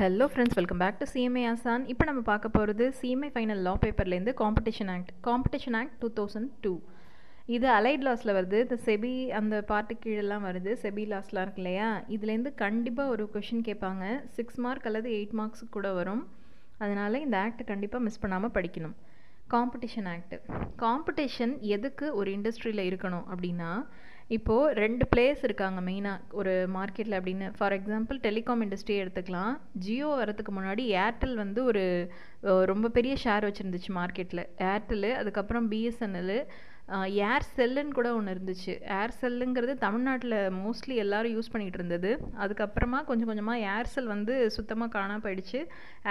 Hello friends welcome back to CMA Aasan இப்போ நம்ம பார்க்க போகிறது CMA final law பேப்பர்லேருந்து competition act competition act two thousand two இது allied லாஸில் வருது. இந்த செபி அந்த பாட்டு கீழெல்லாம் வருது. செபி லாஸ்லாம் இருக்கு இல்லையா? இதுலேருந்து கண்டிப்பாக ஒரு கொஷின் கேட்பாங்க. சிக்ஸ் மார்க் அல்லது எயிட் மார்க்ஸ் கூட வரும். அதனால் இந்த ஆக்ட் கண்டிப்பாக மிஸ் பண்ணாமல் படிக்கணும். காம்படிஷன் ஆக்ட் காம்படிஷன் எதுக்கு ஒரு இண்டஸ்ட்ரியில் இருக்கணும் அப்படின்னா இப்போது ரெண்டு பிளேயர்ஸ் இருக்காங்க மெயினாக ஒரு மார்க்கெட்டில் அப்படின்னு. ஃபார் எக்ஸாம்பிள் டெலிகாம் இண்டஸ்ட்ரி எடுத்துக்கலாம். ஜியோ வரதுக்கு முன்னாடி ஏர்டெல் வந்து ஒரு ரொம்ப பெரிய ஷேர் வச்சுருந்துச்சு மார்க்கெட்டில் ஏர்டெல்லு அதுக்கப்புறம் பிஎஸ்என்எல் ஏர் செல்லுன்னு கூட ஒன்று இருந்துச்சு. ஏர் செல்லுங்கிறது தமிழ்நாட்டில் மோஸ்ட்லி எல்லோரும் யூஸ் பண்ணிகிட்டு இருந்தது. அதுக்கப்புறமா கொஞ்சம் கொஞ்சமாக ஏர்செல் வந்து சுத்தமாக காணாமல் போயிடுச்சு.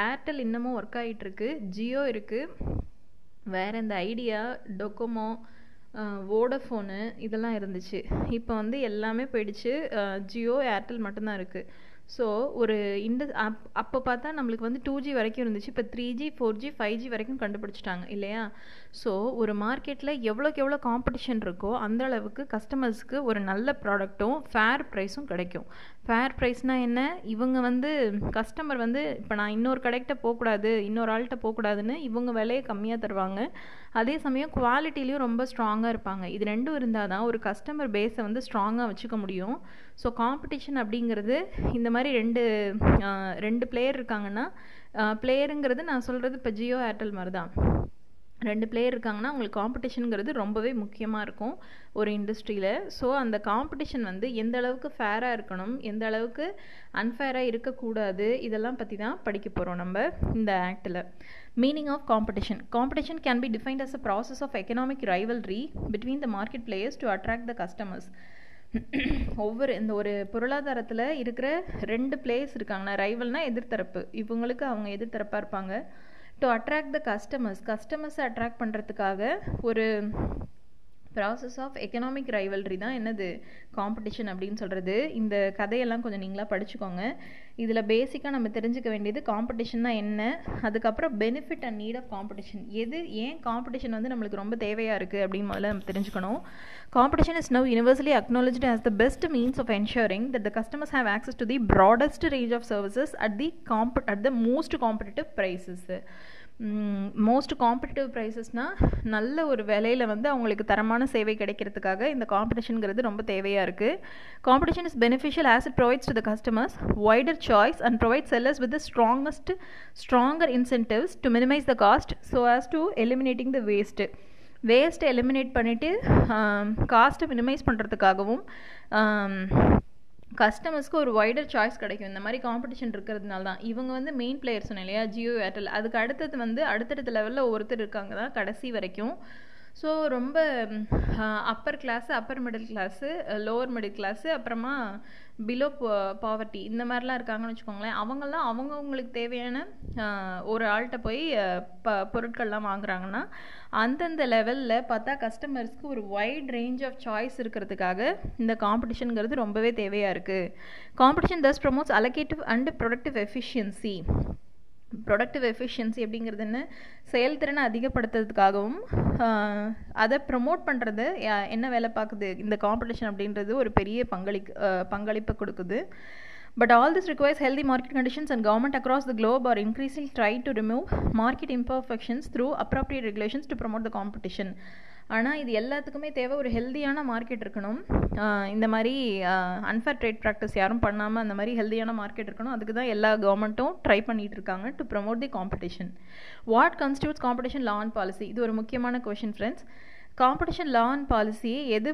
ஏர்டெல் இன்னமும் ஒர்க் ஆகிட்டுருக்கு ஜியோ இருக்குது வேறு இந்த ஐடியா டொக்கோமோ வோடஃபோனு இதெல்லாம் இருந்துச்சு. இப்போ வந்து எல்லாமே போயிடுச்சு. ஜியோ ஏர்டெல் மட்டும்தான் இருக்குது ஸோ ஒரு இந்த அப் அப்போ பார்த்தா நம்மளுக்கு வந்து டூ ஜி வரைக்கும் இருந்துச்சு. இப்போ three G four G five G வரைக்கும் கண்டுபிடிச்சிட்டாங்க இல்லையா? ஸோ ஒரு மார்க்கெட்டில் எவ்வளோக்கு எவ்வளோ காம்படிஷன் இருக்கோ அந்த அளவுக்கு கஸ்டமர்ஸ்க்கு ஒரு நல்ல ப்ராடக்ட்டும் ஃபேர் ப்ரைஸும் கிடைக்கும். ஃபேர் ப்ரைஸ்னால் என்ன? இவங்க வந்து கஸ்டமர் வந்து இப்போ நான் இன்னொரு கடைக்கிட்ட போகக்கூடாது இன்னொரு ஆள்கிட்ட போகக்கூடாதுன்னு இவங்க விலையை கம்மியாக தருவாங்க. அதே சமயம் குவாலிட்டிலையும் ரொம்ப ஸ்ட்ராங்காக இருப்பாங்க. இது ரெண்டும் இருந்தால் தான் ஒரு கஸ்டமர் பேஸை வந்து ஸ்ட்ராங்காக வச்சுக்க முடியும். ஸோ காம்படிஷன் அப்படிங்கிறது இந்த மாதிரி ரெண்டு ரெண்டு பிளேயர் இருக்காங்கன்னா பிளேயருங்கிறது நான் சொல்கிறது இப்போ ஜியோ ஏர்டெல் மாதிரி தான் ரெண்டு பிளேயர் இருக்காங்கன்னா உங்களுக்கு காம்படிஷனுங்கிறது ரொம்பவே முக்கியமாக இருக்கும் ஒரு இண்டஸ்ட்ரியில் ஸோ அந்த காம்படிஷன் வந்து எந்த அளவுக்கு ஃபேராக இருக்கணும் எந்த அளவுக்கு அன்ஃபேராக இருக்கக்கூடாது இதெல்லாம் பற்றி தான் படிக்க போகிறோம் நம்ம இந்த ஆக்டில் meaning of competition competition can be defined as a process of economic rivalry between the market players to attract the customers ஒவ்வொரு இந்த ஒரு பொருளாதாரத்தில் இருக்கிற ரெண்டு பிளேயர்ஸ் இருக்காங்கன்னா ரைவல்னால் எதிர்த்தரப்பு. இவங்களுக்கு அவங்க எதிர்த்தரப்பாக இருப்பாங்க. டு அட்ராக்ட் த கஸ்டமர்ஸ் கஸ்டமர்ஸை அட்ராக்ட் பண்ணுறதுக்காக ஒரு ப்ராசஸ் ஆஃப் எக்கனாமிக் ரைவல்ரி தான் என்னது? காம்படிஷன் அப்படின்னு சொல்கிறது இந்த கதையெல்லாம் கொஞ்சம் நீங்களாக படிச்சுக்கோங்க. இதில் பேசிக்காக நம்ம தெரிஞ்சுக்க வேண்டியது காம்படிஷன்னா என்ன? அதுக்கப்புறம் benefit and need of competition எது ஏன் காம்படிஷன் வந்து நம்மளுக்கு ரொம்ப தேவையாக இருக்குது அப்படின்னு முதல்ல நம்ம தெரிஞ்சுக்கணும். Competition is now universally acknowledged as the best means of ensuring that the customers have access to the broadest range of services at the comp at the most competitive prices most competitive ப்ரைஸஸ்னால் நல்ல ஒரு விலையில் வந்து அவங்களுக்கு தரமான சேவை கிடைக்கிறதுக்காக இந்த காம்படிஷனுங்கிறது ரொம்ப தேவையாக இருக்குது competition is beneficial as it provides to the customers wider choice and provide sellers with the strongest stronger incentives to minimise the cost so as to eliminating the waste வேஸ்ட்டை eliminate பண்ணிவிட்டு காஸ்ட்டை மினிமைஸ் பண்ணுறதுக்காகவும் கஸ்டமர்ஸ்க்கு ஒரு wider choice கிடைக்கும். இந்த மாதிரி competition இருக்கிறதுனால தான் இவங்க வந்து மெயின் பிளேயர் சொன்னேன் இல்லையா? ஜியோ ஏர்டெல் அதுக்கு அடுத்தது வந்து அடுத்தடுத்த லெவலில் ஒருத்தர் இருக்காங்க தான் கடைசி வரைக்கும். ஸோ ரொம்ப upper class upper middle class lower middle class அப்புறமா பிலோ பாவர்ட்டி இந்த மாதிரிலாம் இருக்காங்கன்னு வச்சுக்கோங்களேன். அவங்கெல்லாம் அவங்கவுங்களுக்கு தேவையான ஒரு ஆள்கிட்ட போய் ப பொருட்கள்லாம் வாங்குறாங்கன்னா அந்தந்த லெவலில் பார்த்தா கஸ்டமர்ஸ்க்கு ஒரு வைட் ரேஞ்ச் ஆஃப் சாய்ஸ் இருக்கிறதுக்காக இந்த காம்படிஷனுங்கிறது ரொம்பவே தேவையாக இருக்குது competition thus promotes allocative and productive efficiency productive efficiency அப்படிங்கிறது என்ன செயல்திறனை அதிகப்படுத்துறதுக்காகவும் அதை ப்ரமோட் பண்ணுறது என்ன வேலை பார்க்குது இந்த காம்படிஷன் அப்படின்றது ஒரு பெரிய பங்களி பங்களிப்பை கொடுக்குது but all this requires healthy market conditions and government across the globe are increasing try to remove market imperfections through appropriate regulations to promote the competition ஆனால் இது எல்லாத்துக்குமே தேவை ஒரு ஹெல்த்தியான மார்க்கெட் இருக்கணும். இந்த மாதிரி அன்ஃபேர் ட்ரேட் ப்ராக்டிஸ் யாரும் பண்ணாமல் அந்த மாதிரி ஹெல்த்தியான மார்க்கெட் இருக்கணும். அதுக்கு தான் எல்லா கவர்மெண்ட்டும் ட்ரை பண்ணிகிட்டு இருக்காங்க to promote the competition what constitutes competition law and policy இது ஒரு முக்கியமான question friends competition law and பாலிசியை எது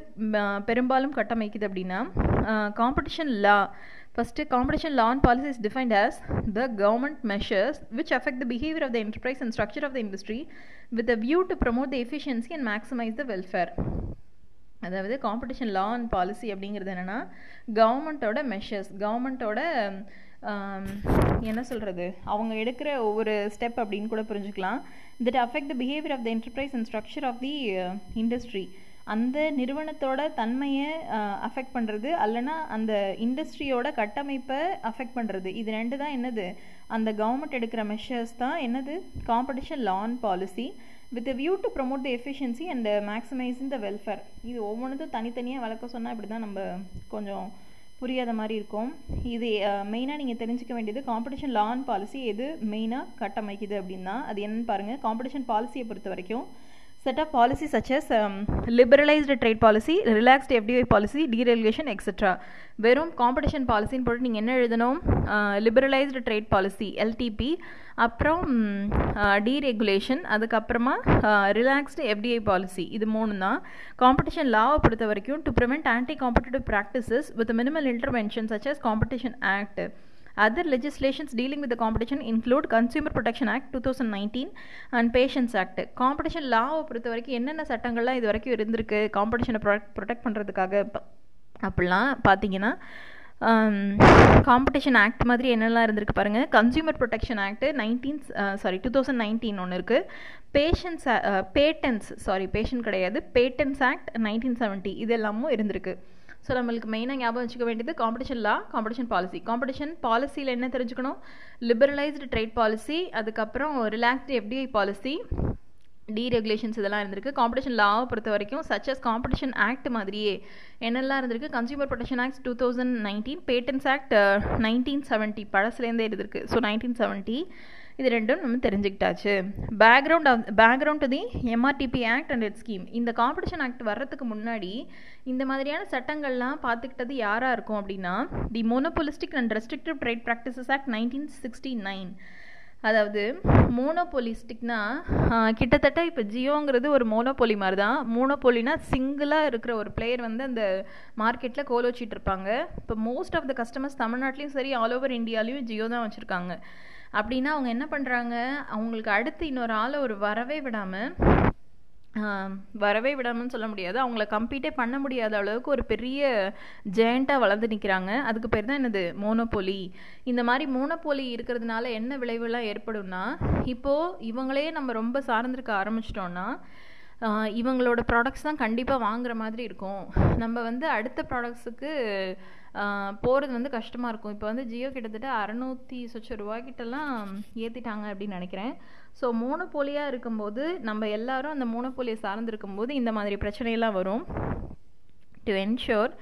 பெரும்பாலும் கட்டமைக்குது அப்படின்னா competition law first competition law and policy is defined as the government measures which affect the behaviour of the enterprise and structure of the industry with a view to promote the efficiency and maximise the welfare அதாவது competition law and policy அப்படிங்கிறது என்னென்னா கவர்மெண்ட்டோட measures கவர்மெண்ட்டோட என்ன சொல்கிறது அவங்க எடுக்கிற ஒவ்வொரு ஸ்டெப் அப்படின்னு கூட புரிஞ்சுக்கலாம். That affect the behaviour of the enterprise and structure of the industry அந்த நிறுவனத்தோட தன்மையை அஃபெக்ட் பண்ணுறது அல்லனா அந்த இண்டஸ்ட்ரியோட கட்டமைப்பை அஃபெக்ட் பண்ணுறது இது ரெண்டு தான் என்னது? அந்த கவர்மெண்ட் எடுக்கிற மெஷர்ஸ் தான் என்னது? Competition law and policy with view to promote the efficiency and maximising the welfare இது ஒவ்வொன்றுத்தும் தனித்தனியாக வளர்க்க சொன்னால் இப்படி தான் நம்ம கொஞ்சம் புரியாத மாதிரி இருக்கும். இது மெயினாக நீங்கள் தெரிஞ்சுக்க வேண்டியது காம்படிஷன் லா அண்ட் பாலிசி எது மெயினாக கட்டமைக்குது அப்படின்னா அது என்னன்னு பாருங்கள் காம்படிஷன் பாலிசியை பொறுத்த வரைக்கும் set of policies such as um, liberalized trade policy, relaxed FDI policy, deregulation, etc. வெறும் காம்படிஷன் பாலிசின்னு போட்டு நீங்கள் என்ன எழுதணும்? லிபரலைஸ்டு ட்ரேட் பாலிசி எல்டிபி அப்புறம் டீரெகுலேஷன் அதுக்கப்புறமா ரிலாக்ஸ்டு எஃப்டிஐ பாலிசி இது மூணு தான். காம்படிஷன் லாவை பொறுத்த வரைக்கும் to prevent anti competitive practices with minimal intervention such as competition act Other legislations dealing with the competition include Consumer Protection Act 2019 and Patients Act. Competition லாவை பொறுத்த வரைக்கும் என்னென்ன சட்டங்கள்லாம் இது வரைக்கும் இருந்திருக்கு காம்படிஷனை ப்ரொடெக்ட் ப்ரொடெக்ட் பண்ணுறதுக்காக அப்படிலாம் பார்த்தீங்கன்னா காம்படிஷன் um, ஆக்ட் மாதிரி என்னெல்லாம் இருந்திருக்கு பாருங்கள் consumer protection act nineteen sorry two thousand nineteen ஒன்று இருக்குது பேஷன்ஸ் பேட்டன்ஸ் சாரி பேஷன் கிடையாது. பேட்டன்ஸ் ஆக்ட் நைன்டீன் செவன்ட்டி இது எல்லாமும் இருந்திருக்கு. ஸோ நம்மளுக்கு மெயினாக ஞாபகம் வச்சுக்க வேண்டியது competition law competition policy competition பாலிசியில் என்ன தெரிஞ்சுக்கணும்? லிபரலைஸ்டு ட்ரேட் பாலிசி அதுக்கப்புறம் ரிலாக்ஸ்டு எஃப்டிஐ பாலிசி டீரெகுலேஷன்ஸ் இதெல்லாம் இருந்திருக்கு. காம்படிஷன் லாவை பொறுத்த வரைக்கும் சச் அஸ் காம்படிஷன் ஆக்ட் மாதிரியே என்னெல்லாம் இருந்திருக்கு? Consumer protection act two thousand nineteen patents act nineteen seventy பழசுலேருந்தே இருந்திருக்கு. ஸோ நைன்டீன் செவன்ட்டி இது ரெண்டும் நம்ம தெரிஞ்சுக்கிட்டாச்சு. Background of background to the MRTP act and it scheme இந்த காம்படிஷன் ஆக்ட் வர்றதுக்கு முன்னாடி இந்த மாதிரியான சட்டங்கள்லாம் பார்த்துக்கிட்டது யாராக இருக்கும் அப்படின்னா the monopolistic and restrictive trade practices act nineteen sixty nine அதாவது மோனோபோலிஸ்டிக்னா கிட்டத்தட்ட இப்போ ஜியோங்கிறது ஒரு மோனோபோலி மாதிரி தான் மோனோபோலினா சிங்கிளாக இருக்கிற ஒரு பிளேயர் வந்து அந்த மார்க்கெட்டில் கோல் வச்சிட்டு இருப்பாங்க. இப்போ மோஸ்ட் ஆஃப் த கஸ்டமர்ஸ் தமிழ்நாட்டிலையும் சரி ஆல் ஓவர் இந்தியாலையும் ஜியோ தான் வச்சுருக்காங்க. அப்படின்னா அவங்க என்ன பண்ணுறாங்க அவங்களுக்கு அடுத்து இன்னொரு ஆளை ஒரு வரவே விடாமல் வரவே விடாமன்னு சொல்ல முடியாது. அவங்கள கம்ப்ளீட்டே பண்ண முடியாத அளவுக்கு ஒரு பெரிய ஜெயண்ட்டாக வளர்ந்து நிற்கிறாங்க அதுக்கு பேர் தான் என்னது? மோனோபோலி இந்த மாதிரி மோனோபோலி இருக்கிறதுனால என்ன விளைவுலாம் ஏற்படும்னா இப்போது இவங்களே நம்ம ரொம்ப சார்ந்திருக்க ஆரம்பிச்சிட்டோன்னா இவங்களோட ப்ராடக்ட்ஸ் தான் கண்டிப்பாக வாங்குற மாதிரி இருக்கும். நம்ம வந்து அடுத்த ப்ராடக்ட்ஸுக்கு போகிறது வந்து கஷ்டமாக இருக்கும் இப்போ வந்து ஜியோ கிட்டத்தட்ட அறநூற்றி சொச்ச ரூபாய்க்கிட்டலாம் ஏற்றிட்டாங்க அப்படின்னு நினைக்கிறேன் ஸோ மோனோபோலியாக இருக்கும்போது நம்ம எல்லாரும் அந்த மோனோபோலியை சார்ந்திருக்கும்போது இந்த மாதிரி பிரச்சனையெல்லாம் வரும் to ensure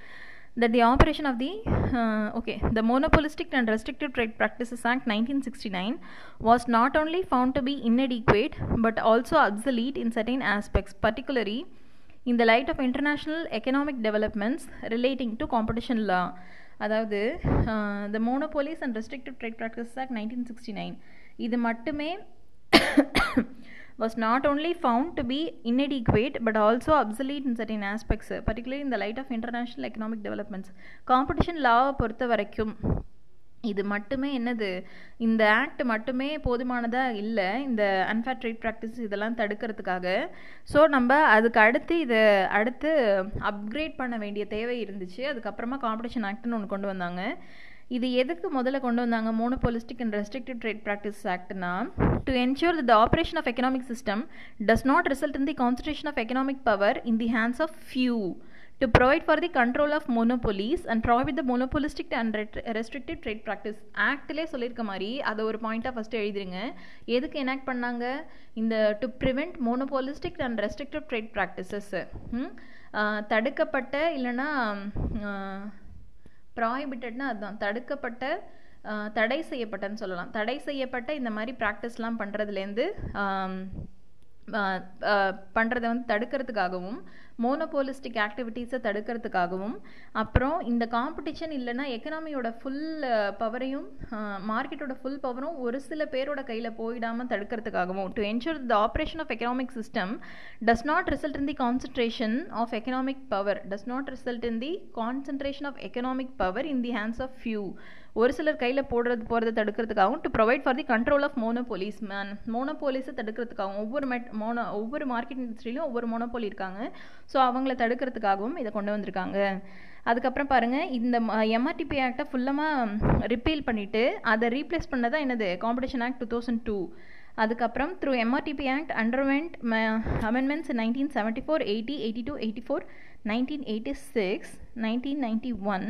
that the operation of the uh, okay the monopolistic and restrictive trade practices act 1969 was not only found to be inadequate but also obsolete in certain aspects particularly in the light of international economic developments relating to competition law அதாவது the monopolies and restrictive trade practice act nineteen sixty nine இது மட்டுமே was not only found to be inadequate but also obsolete in certain aspects, particularly in the light of international economic developments. Competition law பொறுத்த வரைக்கும் இது மட்டுமே என்னது? இந்த act மட்டுமே போதுமானதாக இல்லை? இந்த அன்ஃபேர் ட்ரேட் ப்ராக்டிஸ் இதெல்லாம் தடுக்கிறதுக்காக. ஸோ நம்ம அதுக்கு அடுத்து இதை அடுத்து அப்கிரேட் பண்ண வேண்டிய தேவை இருந்துச்சு. அதுக்கப்புறமா காம்படிஷன் ஆக்ட்னு ஒன்று கொண்டு வந்தாங்க. இது எதுக்கு முதல்ல கொண்டு வந்தாங்க? Monopolistic and restrictive trade practice ஆக்ட்னா to ensure the operation of economic system does not result in the concentration of economic power in the hands of few to provide for the control of monopolies and provide the monopolistic and restrictive trade practice ஆக்டிலே சொல்லியிருக்க மாதிரி அதை ஒரு பாயிண்ட்டாக first எழுதிருங்க. எதுக்கு enact பண்ணாங்க? இந்த to prevent monopolistic and restrictive trade practices தடுக்கப்பட்ட இல்லைன்னா ப்ராஹிபிட்டட்னா அதுதான். தடுக்கப்பட்ட தடை செய்யப்பட்டன்னு சொல்லலாம். தடை செய்யப்பட்ட இந்த மாதிரி ப்ராக்டிஸ்லாம் பண்ணுறதுலேருந்து பண்ணுறதை வந்து தடுக்கிறதுக்காகவும் மோனோபோலிஸ்டிக் ஆக்டிவிட்டீஸை தடுக்கிறதுக்காகவும் அப்புறம் இந்த காம்படிஷன் இல்லைன்னா எக்கனாமியோட ஃபுல் பவரையும் மார்க்கெட்டோட ஃபுல் பவரும் ஒரு சில பேரோட கையில் போயிடாமல் தடுக்கிறதுக்காகவும் to ensure the operation of economic system does not result in the concentration of economic power does not result in the concentration of economic power in the hands of few ஒரு சிலர் கையில் போடுறது போகிறத தடுக்கிறதுக்காகவும் to provide for the control of monopolies man மோனோபோலிஸை தடுக்கிறதுக்காகவும் ஒவ்வொரு மெட் mono ஒவ்வொரு market இண்டஸ்ட்ரியிலும் ஒவ்வொரு மோனோபோலி இருக்காங்க. ஸோ அவங்கள தடுக்கிறதுக்காகவும் இதை கொண்டு வந்திருக்காங்க. அதுக்கப்புறம் பாருங்கள் இந்த எம்ஆர்டிபி ஆக்டை ஃபுல்லமாக ரிப்பீல் பண்ணிவிட்டு அதை ரீப்ளேஸ் பண்ணதான் என்னது? Competition act two thousand two அதுக்கப்புறம் through MRTP act underwent amendments nineteen seventy four eighty eighty two eighty four nineteen eighty six nineteen ninety one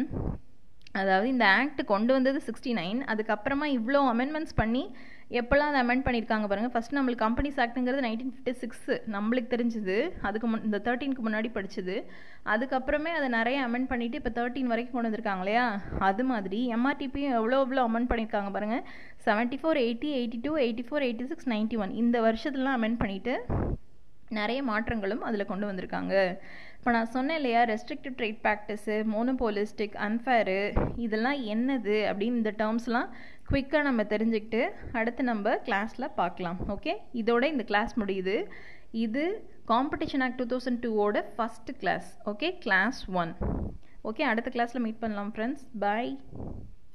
அதாவது இந்த ஆக்ட் கொண்டு வந்தது சிக்ஸ்டி நைன் அதுக்கப்புறமா இவ்வளோ அமெண்ட்மெண்ட்ஸ் பண்ணி எப்போல்லாம் அதை அமெண்ட் பண்ணியிருக்காங்க பாருங்கள் ஃபஸ்ட் நம்மளுக்கு கம்பெனிஸ் ஆக்ட்டுங்கிறது நைன்டீன் ஃபிஃப்டி சிக்ஸு நம்மளுக்கு தெரிஞ்சுது. அதுக்கு முன் இந்த தேர்ட்டீனுக்கு முன்னாடி படிச்சது. அதுக்கப்புறமே அதை நிறைய அமெண்ட் பண்ணிவிட்டு இப்போ தேர்ட்டீன் வரைக்கும் கொண்டு வந்திருக்காங்க இல்லையா? அது மாதிரி எம்ஆர்டிபியும் எவ்வளோ எவ்வளோ அமெண்ட் பண்ணியிருக்காங்க பாருங்கள் seventy four eighty eighty two eighty four eighty six ninety one இந்த வருஷத்துலலாம் அமெண்ட் பண்ணிவிட்டு நிறைய மாற்றங்களும் அதில் கொண்டு வந்திருக்காங்க. இப்போ நான் சொன்னேன் இல்லையா restrictive trade practice monopolistic unfair இதெல்லாம் என்னது அப்படின்னு இந்த டேர்ம்ஸ்லாம் குவிக்காக நம்ம தெரிஞ்சுக்கிட்டு அடுத்து நம்ம கிளாஸில் பார்க்கலாம் ஓகே இதோட இந்த கிளாஸ் முடியுது. இது காம்படிஷன் ஆக்ட் டூ தௌசண்ட் டூவோட first class okay class one okay அடுத்த கிளாஸில் மீட் பண்ணலாம் ஃப்ரெண்ட்ஸ் பாய்